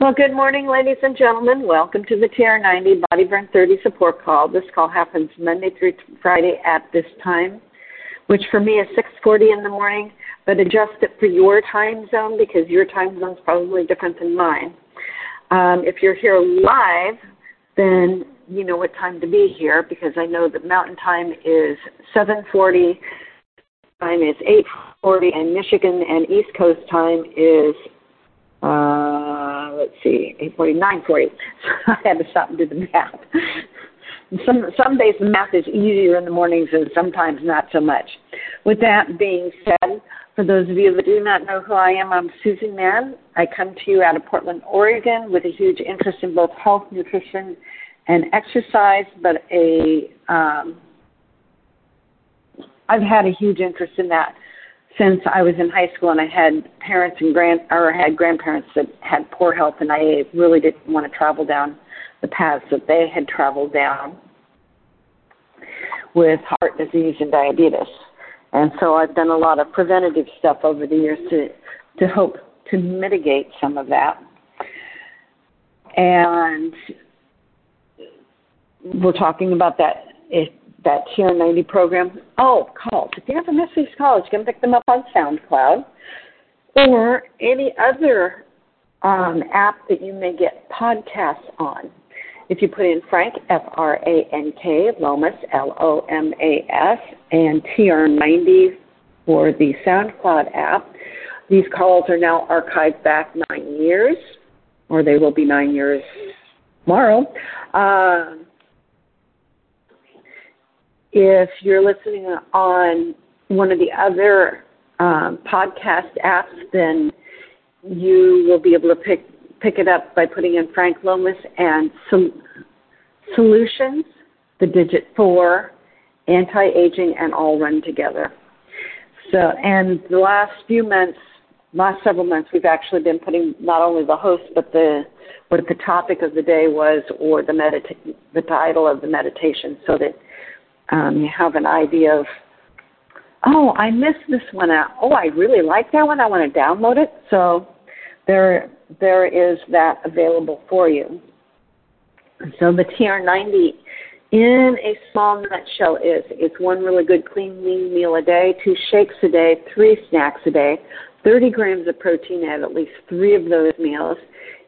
Well, good morning, ladies and gentlemen. Welcome to the TR90 Body Burn 30 support call. This call happens Monday through Friday at this time, which for me is 6:40 in the morning. But adjust it for your time zone because your time zone is probably different than mine. Um, if you're here live, then you know what time to be here because I know that Mountain Time is 7:40, time is 8:40, and Michigan and East Coast time is uh, let's see, 840, 940. I had to stop and do the math. some some days the math is easier in the mornings and sometimes not so much. With that being said, for those of you that do not know who I am, I'm Susan Mann. I come to you out of Portland, Oregon, with a huge interest in both health, nutrition, and exercise, but a um, I've had a huge interest in that since I was in high school and I had parents and grand or had grandparents that had poor health and I really didn't want to travel down the paths that they had traveled down with heart disease and diabetes. And so I've done a lot of preventative stuff over the years to to hope to mitigate some of that. And we're talking about that that TR90 program. Oh, calls. If you have a message calls, you can pick them up on SoundCloud or any other um, app that you may get podcasts on. If you put in Frank, F R A N K, Lomas, L O M A S, and TR90 for the SoundCloud app, these calls are now archived back nine years, or they will be nine years tomorrow. Uh, if you're listening on one of the other um, podcast apps, then you will be able to pick pick it up by putting in Frank Lomas and some solutions, the digit four, anti-aging, and all run together. So, and the last few months, last several months, we've actually been putting not only the host but the what the topic of the day was or the medita- the title of the meditation, so that um, you have an idea of, oh, I missed this one out. Oh, I really like that one. I want to download it. So there, there is that available for you. So the TR90 in a small nutshell is it's one really good clean lean meal a day, two shakes a day, three snacks a day, 30 grams of protein at at least three of those meals.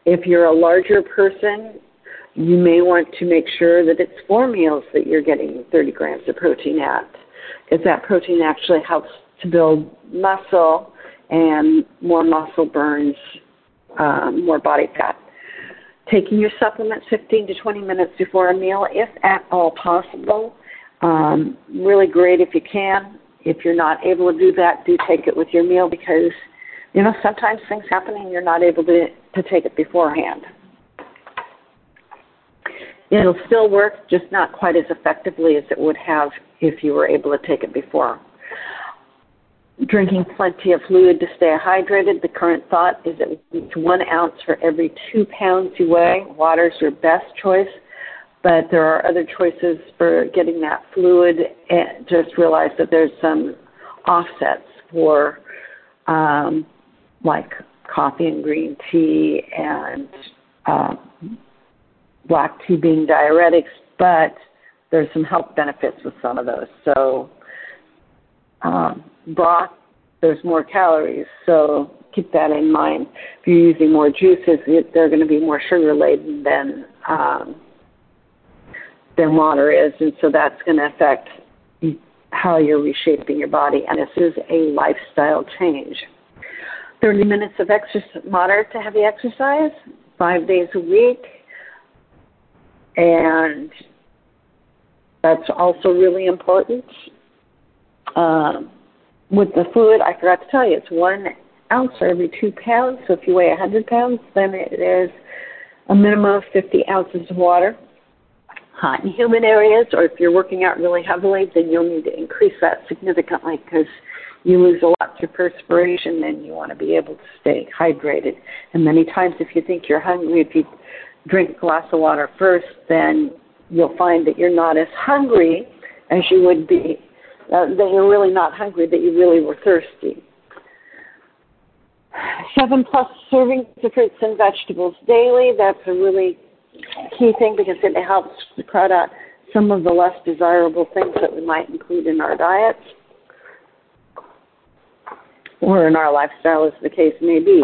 If you're a larger person, you may want to make sure that it's four meals that you're getting 30 grams of protein at, because that protein actually helps to build muscle, and more muscle burns um, more body fat. Taking your supplements 15 to 20 minutes before a meal, if at all possible. Um, really great if you can. If you're not able to do that, do take it with your meal because, you know, sometimes things happen and you're not able to, to take it beforehand. It'll still work, just not quite as effectively as it would have if you were able to take it before. Drinking plenty of fluid to stay hydrated. The current thought is at least one ounce for every two pounds you weigh. Water's your best choice, but there are other choices for getting that fluid. And just realize that there's some offsets for um, like coffee and green tea and uh, black tea being diuretics, but there's some health benefits with some of those. So um, broth, there's more calories, so keep that in mind. If you're using more juices, they're going to be more sugar laden than um, than water is, and so that's going to affect how you're reshaping your body. And this is a lifestyle change. 30 minutes of exercise, moderate to heavy exercise, five days a week and that's also really important. Um, with the fluid, I forgot to tell you, it's one ounce for every two pounds. So if you weigh 100 pounds, then it is a minimum of 50 ounces of water. Hot and humid areas, or if you're working out really heavily, then you'll need to increase that significantly because you lose a lot through perspiration and you want to be able to stay hydrated. And many times, if you think you're hungry, if you drink a glass of water first, then you'll find that you're not as hungry as you would be, uh, that you're really not hungry, that you really were thirsty. seven plus servings of fruits and vegetables daily. That's a really key thing because it helps to cut out some of the less desirable things that we might include in our diets or in our lifestyle, as the case may be.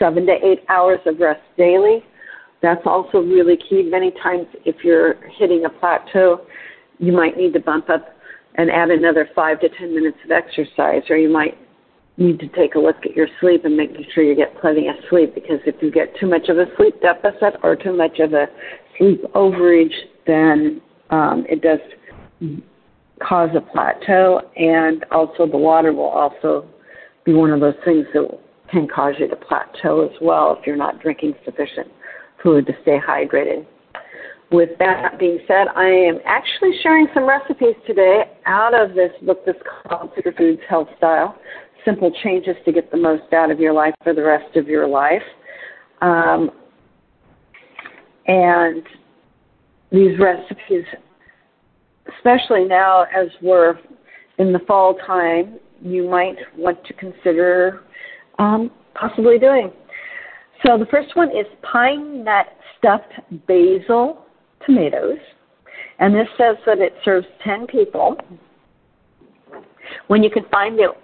Seven to eight hours of rest daily. That's also really key. Many times, if you're hitting a plateau, you might need to bump up and add another five to ten minutes of exercise, or you might need to take a look at your sleep and making sure you get plenty of sleep because if you get too much of a sleep deficit or too much of a sleep overage, then um, it does cause a plateau, and also the water will also be one of those things that can cause you to plateau as well if you're not drinking sufficient fluid to stay hydrated. With that being said, I am actually sharing some recipes today out of this book that's called Superfoods Health Style Simple Changes to Get the Most Out of Your Life for the Rest of Your Life. Um, and these recipes, especially now as we're in the fall time, you might want to consider um, possibly doing. So the first one is pine nut stuffed basil tomatoes. And this says that it serves 10 people. When you can find the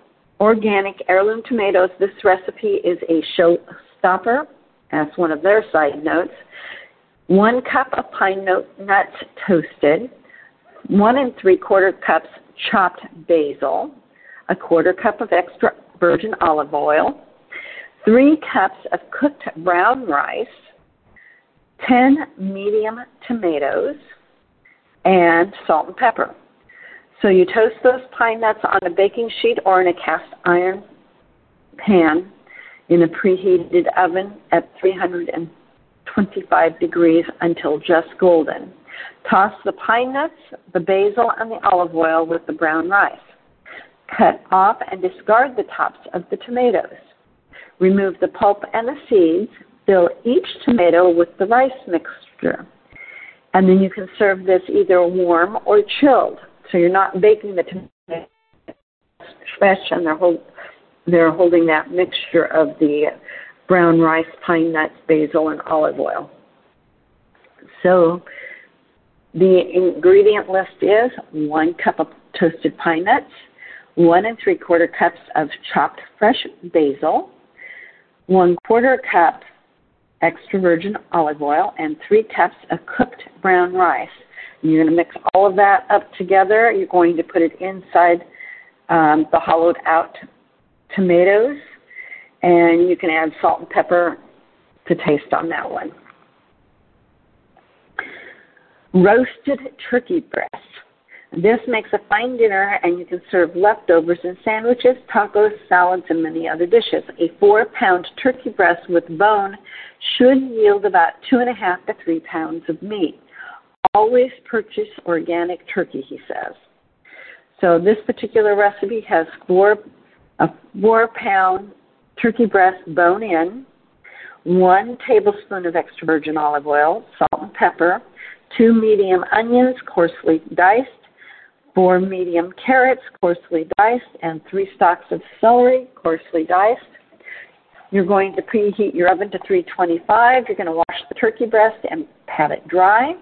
organic heirloom tomatoes, this recipe is a showstopper. That's one of their side notes. One cup of pine nuts toasted, one and three quarter cups chopped basil, a quarter cup of extra virgin olive oil, three cups of cooked brown rice, 10 medium tomatoes, and salt and pepper. So you toast those pine nuts on a baking sheet or in a cast iron pan in a preheated oven at 325 degrees until just golden. Toss the pine nuts, the basil, and the olive oil with the brown rice. Cut off and discard the tops of the tomatoes. Remove the pulp and the seeds. Fill each tomato with the rice mixture. And then you can serve this either warm or chilled. So you're not baking the tomatoes fresh and they're, hold, they're holding that mixture of the brown rice, pine nuts, basil, and olive oil. So the ingredient list is one cup of toasted pine nuts, one and three quarter cups of chopped fresh basil, one quarter cup extra virgin olive oil, and three cups of cooked brown rice. You're going to mix all of that up together. You're going to put it inside um, the hollowed out tomatoes, and you can add salt and pepper to taste on that one. Roasted turkey breast. This makes a fine dinner, and you can serve leftovers in sandwiches, tacos, salads, and many other dishes. A four pound turkey breast with bone should yield about two and a half to three pounds of meat. Always purchase organic turkey, he says. So this particular recipe has four a four pound turkey breast bone in, one tablespoon of extra virgin olive oil, salt and pepper, two medium onions coarsely diced, four medium carrots, coarsely diced, and three stalks of celery, coarsely diced. You're going to preheat your oven to 325. You're going to wash the turkey breast and pat it dry.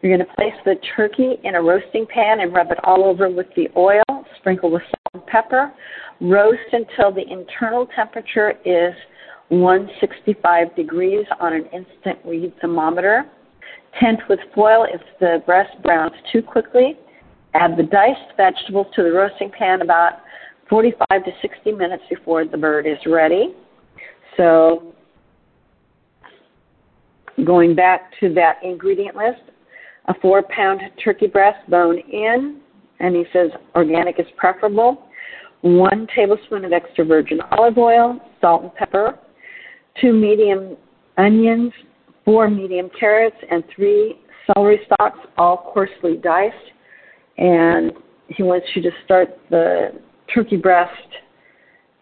You're going to place the turkey in a roasting pan and rub it all over with the oil. Sprinkle with salt and pepper. Roast until the internal temperature is 165 degrees on an instant read thermometer. Tent with foil if the breast browns too quickly. Add the diced vegetables to the roasting pan about 45 to 60 minutes before the bird is ready. So, going back to that ingredient list, a four pound turkey breast bone in, and he says organic is preferable, one tablespoon of extra virgin olive oil, salt and pepper, two medium onions, four medium carrots, and three celery stalks, all coarsely diced and he wants you to start the turkey breast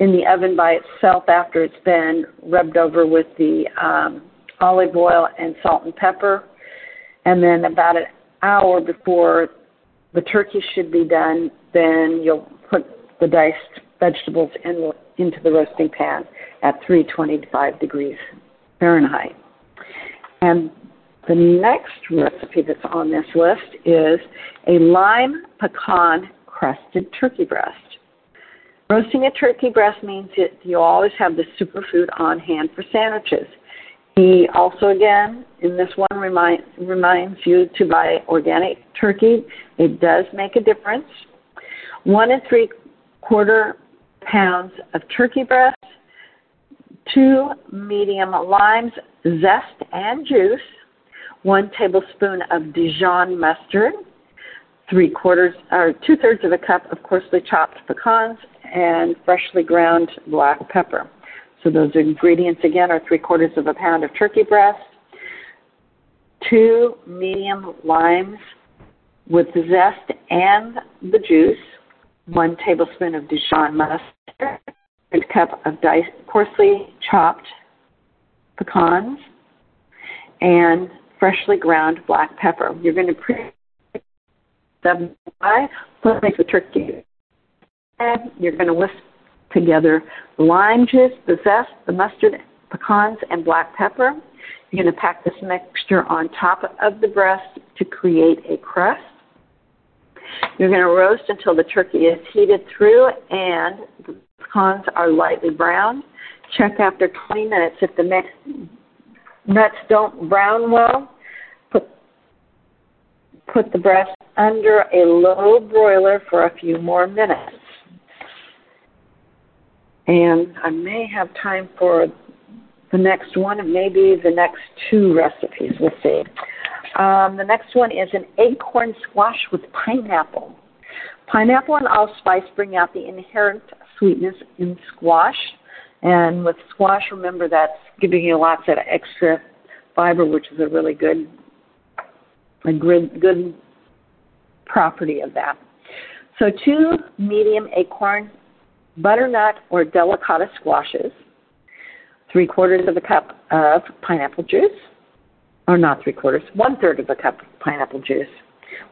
in the oven by itself after it's been rubbed over with the um, olive oil and salt and pepper. And then about an hour before the turkey should be done, then you'll put the diced vegetables in, into the roasting pan at 325 degrees Fahrenheit. And the next recipe that's on this list is a lime pecan crusted turkey breast. Roasting a turkey breast means that you always have the superfood on hand for sandwiches. He also, again, in this one, remind, reminds you to buy organic turkey. It does make a difference. One and three quarter pounds of turkey breast, two medium limes, zest and juice, one tablespoon of Dijon mustard, three quarters or two thirds of a cup of coarsely chopped pecans, and freshly ground black pepper. So those ingredients again are three quarters of a pound of turkey breast, two medium limes with the zest and the juice, one tablespoon of Dijon mustard, a cup of diced coarsely chopped pecans, and freshly ground black pepper. You're going to pre seven five place the turkey. And you're going to whisk together lime juice, the zest, the mustard, pecans, and black pepper. You're going to pack this mixture on top of the breast to create a crust. You're going to roast until the turkey is heated through and the pecans are lightly browned. Check after 20 minutes if the nuts don't brown well. Put put the breast under a low broiler for a few more minutes. And I may have time for the next one and maybe the next two recipes. We'll see. Um, the next one is an acorn squash with pineapple. Pineapple and allspice bring out the inherent sweetness in squash. And with squash, remember that's giving you lots of extra fiber, which is a really good, a good, good property of that. So two medium acorn butternut or delicata squashes, three quarters of a cup of pineapple juice, or not three quarters, one third of a cup of pineapple juice,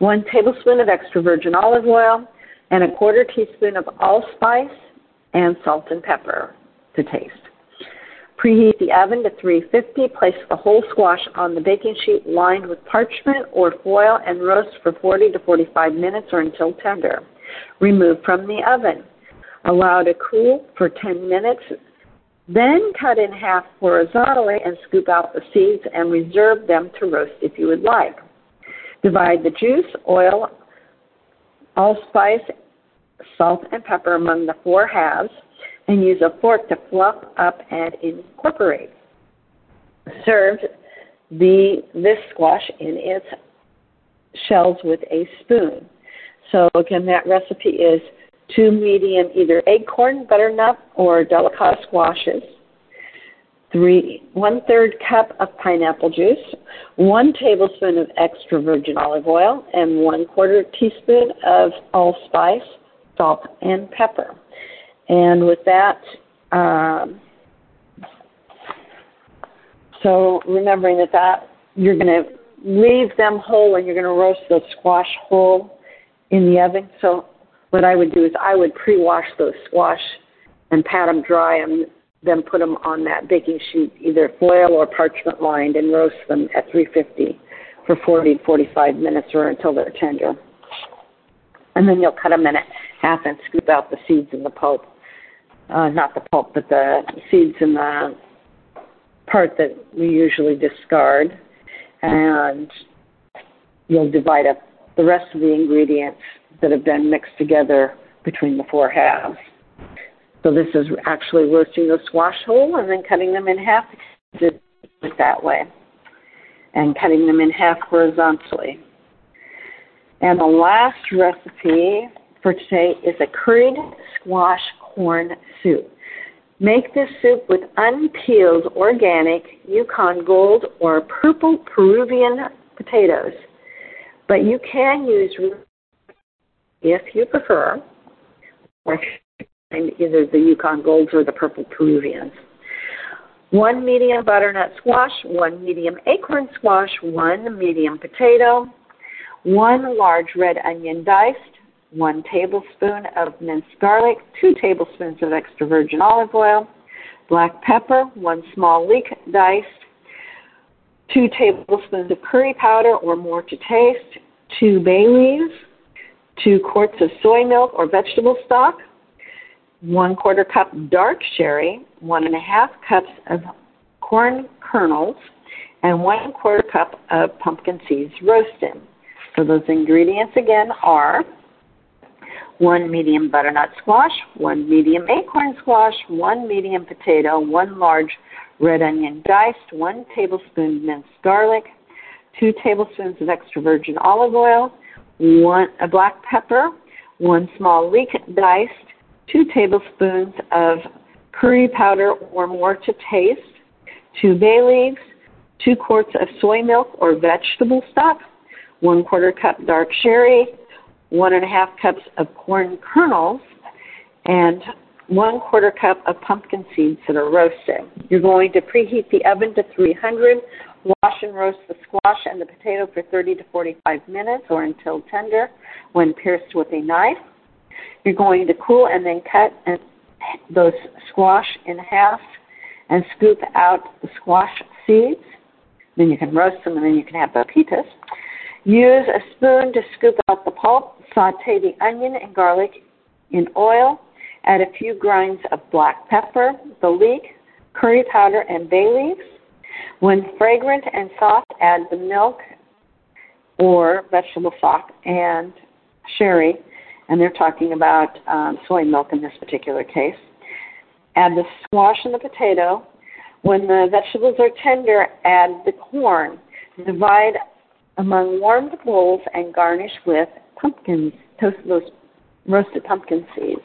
one tablespoon of extra virgin olive oil, and a quarter teaspoon of allspice and salt and pepper to taste. Preheat the oven to 350. Place the whole squash on the baking sheet lined with parchment or foil and roast for 40 to 45 minutes or until tender. Remove from the oven. Allow to cool for 10 minutes. Then cut in half horizontally and scoop out the seeds and reserve them to roast if you would like. Divide the juice, oil, allspice, salt, and pepper among the four halves and use a fork to fluff up and incorporate. Serve the this squash in its shells with a spoon. So again, that recipe is two medium either acorn, butternut, or delicata squashes, three one third cup of pineapple juice, one tablespoon of extra virgin olive oil, and one quarter teaspoon of allspice, salt, and pepper. And with that, um, so remembering that that you're going to leave them whole and you're going to roast the squash whole in the oven. So what I would do is I would pre-wash those squash and pat them dry and then put them on that baking sheet, either foil or parchment lined, and roast them at 350 for 40 45 minutes or until they're tender. And then you'll cut them in half and scoop out the seeds and the pulp. Uh, not the pulp, but the seeds and the part that we usually discard. And you'll divide up the rest of the ingredients that have been mixed together between the four halves. So this is actually roasting the squash whole and then cutting them in half just that way and cutting them in half horizontally. And the last recipe for today is a curried squash corn soup. Make this soup with unpeeled organic Yukon Gold or purple Peruvian potatoes. But you can use if you prefer, or either the Yukon Golds or the Purple Peruvians. One medium butternut squash, one medium acorn squash, one medium potato, one large red onion diced, one tablespoon of minced garlic, two tablespoons of extra virgin olive oil, black pepper, one small leek diced, two tablespoons of curry powder or more to taste, two bay leaves, two quarts of soy milk or vegetable stock, one quarter cup dark sherry, one and a half cups of corn kernels, and one quarter cup of pumpkin seeds roasted. So those ingredients again are one medium butternut squash, one medium acorn squash, one medium potato, one large red onion diced, one tablespoon minced garlic, two tablespoons of extra virgin olive oil, one a black pepper, one small leek diced, two tablespoons of curry powder or more to taste, two bay leaves, two quarts of soy milk or vegetable stock, one quarter cup dark sherry, one and a half cups of corn kernels, and one quarter cup of pumpkin seeds that are roasted. You're going to preheat the oven to 300. Wash and roast the squash and the potato for 30 to 45 minutes or until tender when pierced with a knife. You're going to cool and then cut those squash in half and scoop out the squash seeds. Then you can roast them and then you can have pepitas. Use a spoon to scoop out the pulp. Saute the onion and garlic in oil. Add a few grinds of black pepper, the leek, curry powder, and bay leaves. When fragrant and soft, add the milk or vegetable stock and sherry, and they're talking about um, soy milk in this particular case. Add the squash and the potato. When the vegetables are tender, add the corn. Divide among warmed bowls and garnish with pumpkins, toast those roasted pumpkin seeds.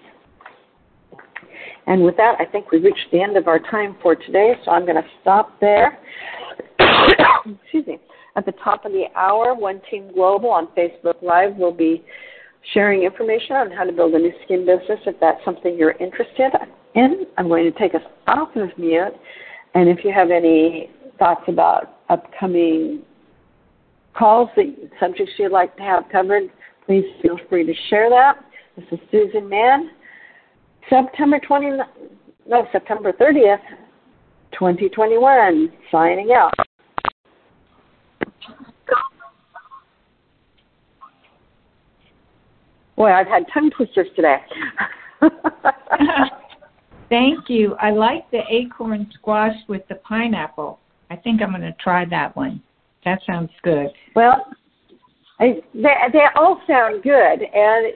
And with that, I think we've reached the end of our time for today, so I'm going to stop there. Excuse me. At the top of the hour, One Team Global on Facebook Live will be sharing information on how to build a Nu Skin business if that's something you're interested in. I'm going to take us off of mute. And if you have any thoughts about upcoming calls, the subjects you'd like to have covered, please feel free to share that. This is Susan Mann. September 20, no, September 30th, 2021, signing out. Boy, I've had tongue twisters today. Thank you. I like the acorn squash with the pineapple. I think I'm going to try that one. That sounds good. Well, They they all sound good, and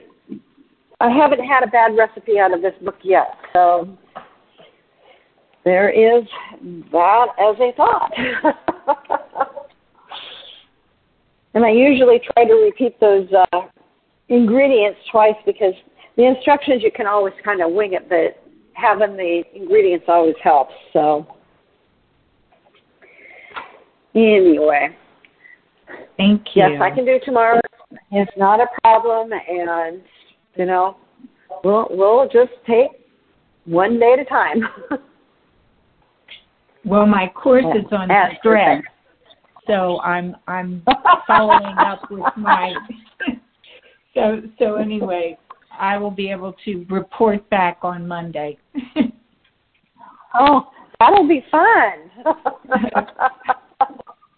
I haven't had a bad recipe out of this book yet. So there is that as a thought. and I usually try to repeat those uh, ingredients twice because the instructions you can always kind of wing it, but having the ingredients always helps. So Anyway. Thank you. Yes, I can do tomorrow. It's not a problem, and you know, we'll we'll just take one day at a time. well, my course is on stress, so I'm I'm following up with my. so so anyway, I will be able to report back on Monday. oh, that'll be fun.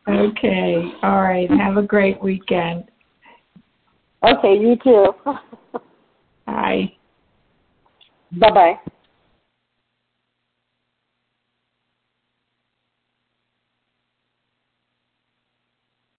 Okay. All right. Have a great weekend. Okay, you too. Bye. Bye bye.